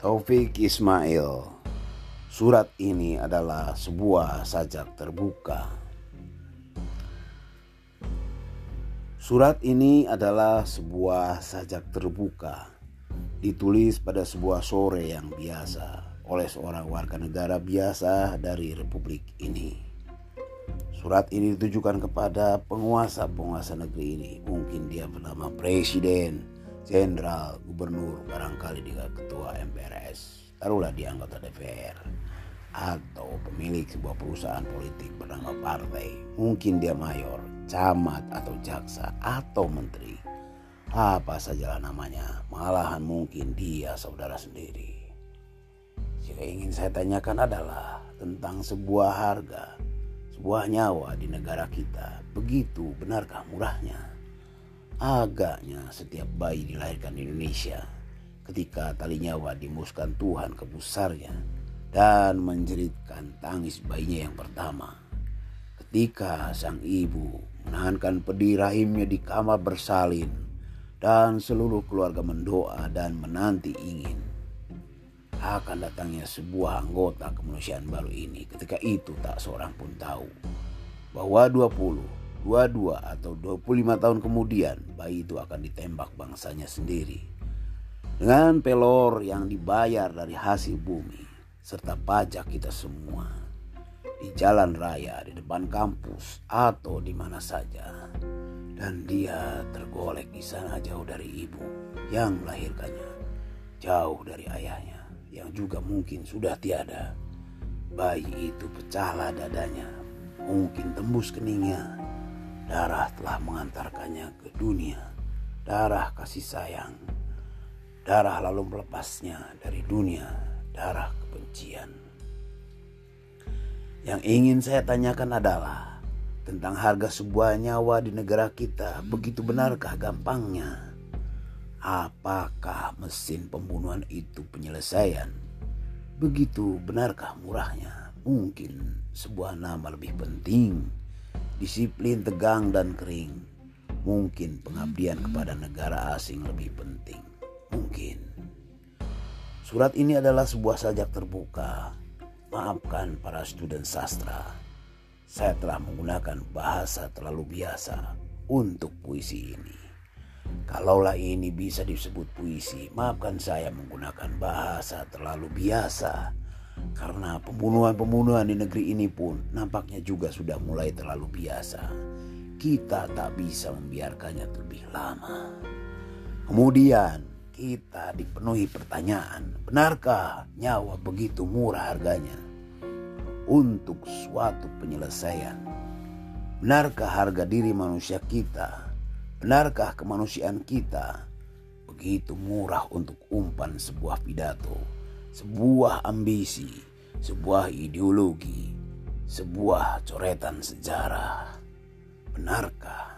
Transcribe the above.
Taufik Ismail Surat ini adalah sebuah sajak terbuka. Surat ini adalah sebuah sajak terbuka Ditulis pada sebuah sore yang biasa Oleh seorang warga negara biasa dari republik ini. Surat ini ditujukan kepada penguasa-penguasa negeri ini. Mungkin dia bernama presiden, jenderal, gubernur, barangkali juga ketua MPRS taruhlah di anggota DPR atau pemilik sebuah perusahaan politik bernama partai. Mungkin dia mayor, camat atau jaksa atau menteri. Apa sajalah namanya, malahan mungkin dia saudara sendiri. Jika ingin saya tanyakan adalah tentang sebuah harga, sebuah nyawa di negara kita. Begitu benarkah murahnya? Agaknya setiap bayi dilahirkan di Indonesia ketika tali nyawa dimuskan Tuhan ke pusarnya dan menjeritkan tangis bayinya yang pertama. Ketika sang ibu menahankan pedih rahimnya di kamar bersalin dan seluruh keluarga mendoa dan menanti ingin akan datangnya sebuah anggota kemanusiaan baru ini. Ketika itu tak seorang pun tahu bahwa 20, 22 atau 25 tahun kemudian bayi itu akan ditembak bangsanya sendiri dengan pelor yang dibayar dari hasil bumi serta pajak kita semua di jalan raya, di depan kampus atau di mana saja. Dan dia tergolek di sana jauh dari ibu yang melahirkannya, jauh dari ayahnya yang juga mungkin sudah tiada. Bayi itu pecahlah dadanya, mungkin tembus keningnya. Darah telah mengantarkannya ke dunia, darah kasih sayang Darah lalu melepasnya dari dunia, darah kebencian. Yang ingin saya tanyakan adalah tentang harga sebuah nyawa di negara kita. Begitu benarkah gampangnya? Apakah mesin pembunuhan itu penyelesaian? Begitu benarkah murahnya? Mungkin sebuah nama lebih penting, disiplin tegang dan kering. Mungkin pengabdian kepada negara asing lebih penting mungkin. Surat ini adalah sebuah sajak terbuka. Maafkan para student sastra. Saya telah menggunakan bahasa terlalu biasa untuk puisi ini. Kalaulah ini bisa disebut puisi, maafkan saya menggunakan bahasa terlalu biasa. Karena pembunuhan-pembunuhan di negeri ini pun nampaknya juga sudah mulai terlalu biasa. Kita tak bisa membiarkannya terlebih lama. Kemudian kita dipenuhi pertanyaan, benarkah nyawa begitu murah harganya untuk suatu penyelesaian? Benarkah harga diri manusia kita? Benarkah kemanusiaan kita begitu murah untuk umpan sebuah pidato, sebuah ambisi, sebuah ideologi, sebuah coretan sejarah? Benarkah